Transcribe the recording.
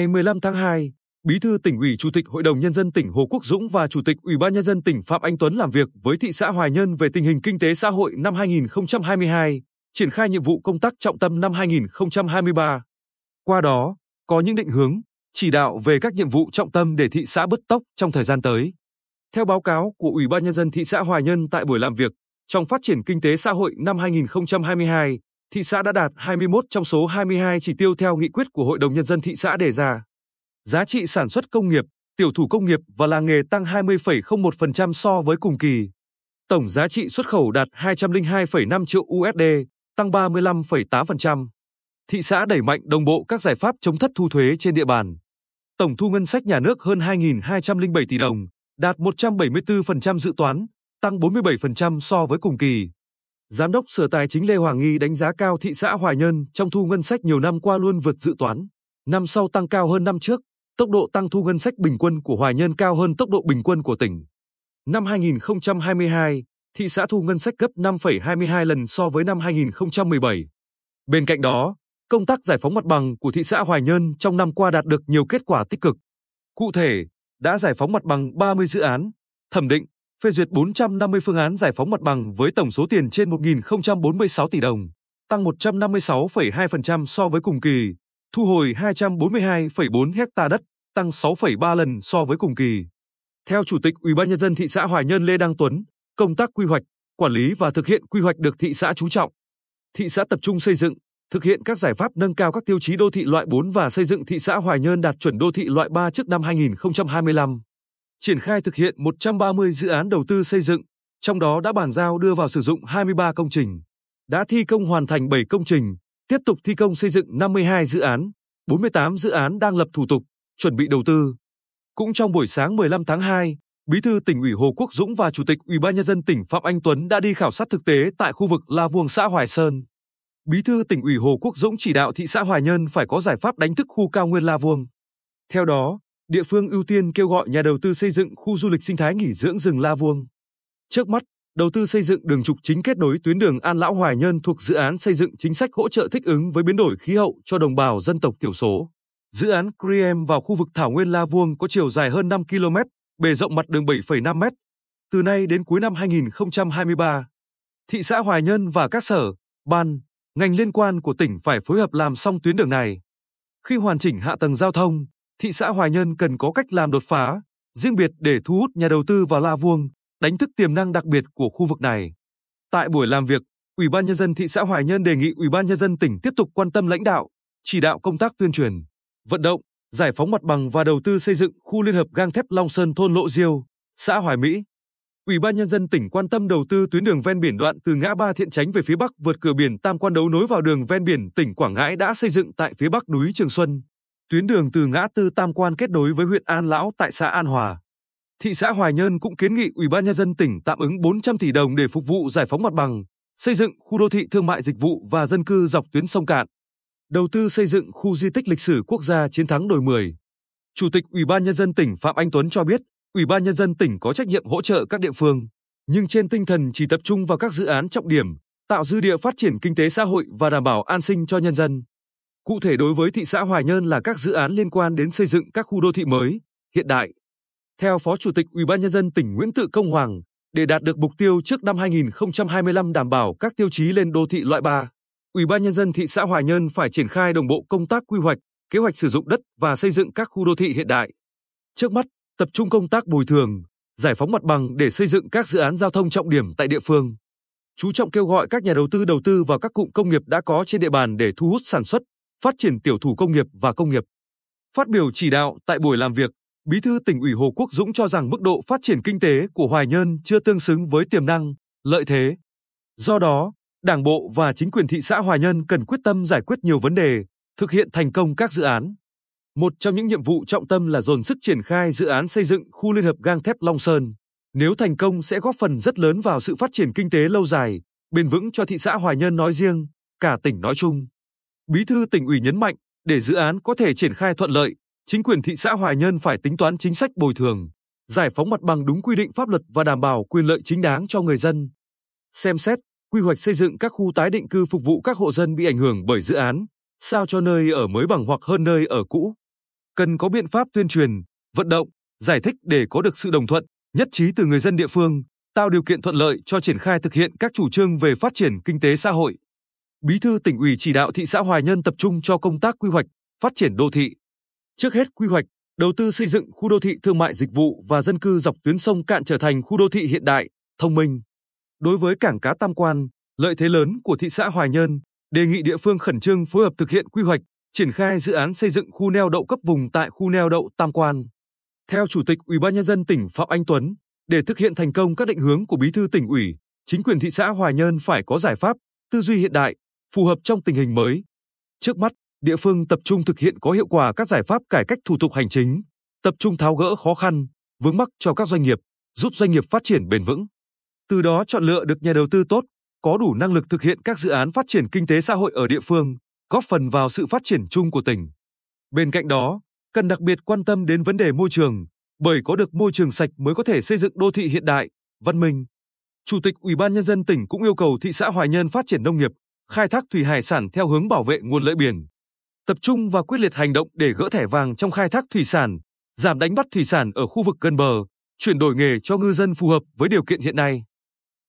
Ngày 15 tháng 2, Bí thư tỉnh ủy Chủ tịch Hội đồng Nhân dân tỉnh Hồ Quốc Dũng và Chủ tịch Ủy ban Nhân dân tỉnh Phạm Anh Tuấn làm việc với thị xã Hoài Nhơn về tình hình kinh tế xã hội năm 2022, triển khai nhiệm vụ công tác trọng tâm năm 2023. Qua đó, có những định hướng, chỉ đạo về các nhiệm vụ trọng tâm để thị xã bứt tốc trong thời gian tới. Theo báo cáo của Ủy ban Nhân dân thị xã Hoài Nhơn tại buổi làm việc, trong phát triển kinh tế xã hội năm 2022, thị xã đã đạt 21 trong số 22 chỉ tiêu theo nghị quyết của Hội đồng Nhân dân thị xã đề ra. Giá trị sản xuất công nghiệp, tiểu thủ công nghiệp và làng nghề tăng 20,01% so với cùng kỳ. Tổng giá trị xuất khẩu đạt 202,5 triệu USD, tăng 35,8%. Thị xã đẩy mạnh đồng bộ các giải pháp chống thất thu thuế trên địa bàn. Tổng thu ngân sách nhà nước hơn 2.207 tỷ đồng, đạt 174% dự toán, tăng 47% so với cùng kỳ. Giám đốc Sở Tài chính Lê Hoàng Nghi đánh giá cao thị xã Hoài Nhơn trong thu ngân sách nhiều năm qua luôn vượt dự toán, năm sau tăng cao hơn năm trước, tốc độ tăng thu ngân sách bình quân của Hoài Nhơn cao hơn tốc độ bình quân của tỉnh. Năm 2022, thị xã thu ngân sách gấp 5,22 lần so với năm 2017. Bên cạnh đó, công tác giải phóng mặt bằng của thị xã Hoài Nhơn trong năm qua đạt được nhiều kết quả tích cực. Cụ thể, đã giải phóng mặt bằng 30 dự án, thẩm định, phê duyệt 450 phương án giải phóng mặt bằng với tổng số tiền trên 1.046 tỷ đồng, tăng 156,2% so với cùng kỳ, thu hồi 242,4 hecta đất, tăng 6,3 lần so với cùng kỳ. Theo Chủ tịch Ủy ban nhân dân thị xã Hoài Nhơn Lê Đăng Tuấn, công tác quy hoạch, quản lý và thực hiện quy hoạch được thị xã chú trọng. Thị xã tập trung xây dựng, thực hiện các giải pháp nâng cao các tiêu chí đô thị loại 4 và xây dựng thị xã Hoài Nhơn đạt chuẩn đô thị loại 3 trước năm 2025. Triển khai thực hiện 130 dự án đầu tư xây dựng, trong đó đã bàn giao đưa vào sử dụng 23 công trình, đã thi công hoàn thành 7 công trình, tiếp tục thi công xây dựng 52 dự án, 48 dự án đang lập thủ tục, chuẩn bị đầu tư. Cũng trong buổi sáng 15 tháng 2, Bí thư tỉnh ủy Hồ Quốc Dũng và Chủ tịch Ủy ban nhân dân tỉnh Phạm Anh Tuấn đã đi khảo sát thực tế tại khu vực La Vuông xã Hoài Sơn. Bí thư tỉnh ủy Hồ Quốc Dũng chỉ đạo thị xã Hoài Nhơn phải có giải pháp đánh thức khu cao nguyên La Vuông. Theo đó, địa phương ưu tiên kêu gọi nhà đầu tư xây dựng khu du lịch sinh thái nghỉ dưỡng rừng La Vuông. Trước mắt, đầu tư xây dựng đường trục chính kết nối tuyến đường An Lão Hoài Nhơn thuộc dự án xây dựng chính sách hỗ trợ thích ứng với biến đổi khí hậu cho đồng bào dân tộc thiểu số. Dự án CREAM vào khu vực Thảo Nguyên La Vuông có chiều dài hơn 5 km, bề rộng mặt đường 7,5 m. Từ nay đến cuối năm 2023, thị xã Hoài Nhơn và các sở, ban, ngành liên quan của tỉnh phải phối hợp làm xong tuyến đường này. Khi hoàn chỉnh hạ tầng giao thông, thị xã Hoài Nhơn cần có cách làm đột phá, riêng biệt để thu hút nhà đầu tư vào La Vuông, đánh thức tiềm năng đặc biệt của khu vực này. Tại buổi làm việc, Ủy ban nhân dân thị xã Hoài Nhơn đề nghị Ủy ban nhân dân tỉnh tiếp tục quan tâm lãnh đạo, chỉ đạo công tác tuyên truyền, vận động, giải phóng mặt bằng và đầu tư xây dựng khu liên hợp gang thép Long Sơn thôn Lộ Diêu, xã Hoài Mỹ. Ủy ban nhân dân tỉnh quan tâm đầu tư tuyến đường ven biển đoạn từ ngã ba Thiện Chánh về phía bắc vượt cửa biển Tam Quan đấu nối vào đường ven biển tỉnh Quảng Ngãi đã xây dựng tại phía bắc núi Trường Xuân. Tuyến đường từ ngã tư Tam Quan kết nối với huyện An Lão tại xã An Hòa. Thị xã Hoài Nhơn cũng kiến nghị Ủy ban nhân dân tỉnh tạm ứng 400 tỷ đồng để phục vụ giải phóng mặt bằng, xây dựng khu đô thị thương mại dịch vụ và dân cư dọc tuyến sông Cạn. Đầu tư xây dựng khu di tích lịch sử quốc gia chiến thắng đồi 10. Chủ tịch Ủy ban nhân dân tỉnh Phạm Anh Tuấn cho biết, Ủy ban nhân dân tỉnh có trách nhiệm hỗ trợ các địa phương, nhưng trên tinh thần chỉ tập trung vào các dự án trọng điểm, tạo dư địa phát triển kinh tế xã hội và đảm bảo an sinh cho nhân dân. Cụ thể đối với thị xã Hoài Nhơn là các dự án liên quan đến xây dựng các khu đô thị mới, hiện đại. Theo Phó Chủ tịch Ủy ban nhân dân tỉnh Nguyễn Tự Công Hoàng, để đạt được mục tiêu trước năm 2025 đảm bảo các tiêu chí lên đô thị loại 3, Ủy ban nhân dân thị xã Hoài Nhơn phải triển khai đồng bộ công tác quy hoạch, kế hoạch sử dụng đất và xây dựng các khu đô thị hiện đại. Trước mắt, tập trung công tác bồi thường, giải phóng mặt bằng để xây dựng các dự án giao thông trọng điểm tại địa phương. Chú trọng kêu gọi các nhà đầu tư đầu tư vào các cụm công nghiệp đã có trên địa bàn để thu hút sản xuất, phát triển tiểu thủ công nghiệp và công nghiệp. Phát biểu chỉ đạo tại buổi làm việc, Bí thư tỉnh ủy Hồ Quốc Dũng cho rằng mức độ phát triển kinh tế của Hoài Nhơn chưa tương xứng với tiềm năng, lợi thế. Do đó, Đảng bộ và chính quyền thị xã Hoài Nhơn cần quyết tâm giải quyết nhiều vấn đề, thực hiện thành công các dự án. Một trong những nhiệm vụ trọng tâm là dồn sức triển khai dự án xây dựng khu liên hợp gang thép Long Sơn. Nếu thành công sẽ góp phần rất lớn vào sự phát triển kinh tế lâu dài, bền vững cho thị xã Hoài Nhơn nói riêng, cả tỉnh nói chung. Bí thư tỉnh ủy nhấn mạnh, để dự án có thể triển khai thuận lợi, chính quyền thị xã Hoài Nhơn phải tính toán chính sách bồi thường, giải phóng mặt bằng đúng quy định pháp luật và đảm bảo quyền lợi chính đáng cho người dân. Xem xét, quy hoạch xây dựng các khu tái định cư phục vụ các hộ dân bị ảnh hưởng bởi dự án, sao cho nơi ở mới bằng hoặc hơn nơi ở cũ. cần có biện pháp tuyên truyền, vận động, giải thích để có được sự đồng thuận, nhất trí từ người dân địa phương, tạo điều kiện thuận lợi cho triển khai thực hiện các chủ trương về phát triển kinh tế xã hội. Bí thư tỉnh ủy chỉ đạo thị xã Hoài Nhân tập trung cho công tác quy hoạch, phát triển đô thị. Trước hết quy hoạch, đầu tư xây dựng khu đô thị thương mại dịch vụ và dân cư dọc tuyến sông Cạn trở thành khu đô thị hiện đại, thông minh. Đối với cảng cá Tam Quan, lợi thế lớn của thị xã Hoài Nhân đề nghị địa phương khẩn trương phối hợp thực hiện quy hoạch, triển khai dự án xây dựng khu neo đậu cấp vùng tại khu neo đậu Tam Quan. Theo Chủ tịch Ủy ban nhân dân tỉnh Phạm Anh Tuấn, để thực hiện thành công các định hướng của Bí thư tỉnh ủy, chính quyền thị xã Hoài Nhơn phải có giải pháp, tư duy hiện đại, phù hợp trong tình hình mới. Trước mắt, địa phương tập trung thực hiện có hiệu quả các giải pháp cải cách thủ tục hành chính, tập trung tháo gỡ khó khăn, vướng mắc cho các doanh nghiệp, giúp doanh nghiệp phát triển bền vững. Từ đó chọn lựa được nhà đầu tư tốt, có đủ năng lực thực hiện các dự án phát triển kinh tế xã hội ở địa phương, góp phần vào sự phát triển chung của tỉnh. Bên cạnh đó, cần đặc biệt quan tâm đến vấn đề môi trường, bởi có được môi trường sạch mới có thể xây dựng đô thị hiện đại, văn minh. Chủ tịch Ủy ban nhân dân tỉnh cũng yêu cầu thị xã Hoài Nhơn phát triển nông nghiệp, khai thác thủy hải sản theo hướng bảo vệ nguồn lợi biển. Tập trung và quyết liệt hành động để gỡ thẻ vàng trong khai thác thủy sản, giảm đánh bắt thủy sản ở khu vực gần bờ, chuyển đổi nghề cho ngư dân phù hợp với điều kiện hiện nay.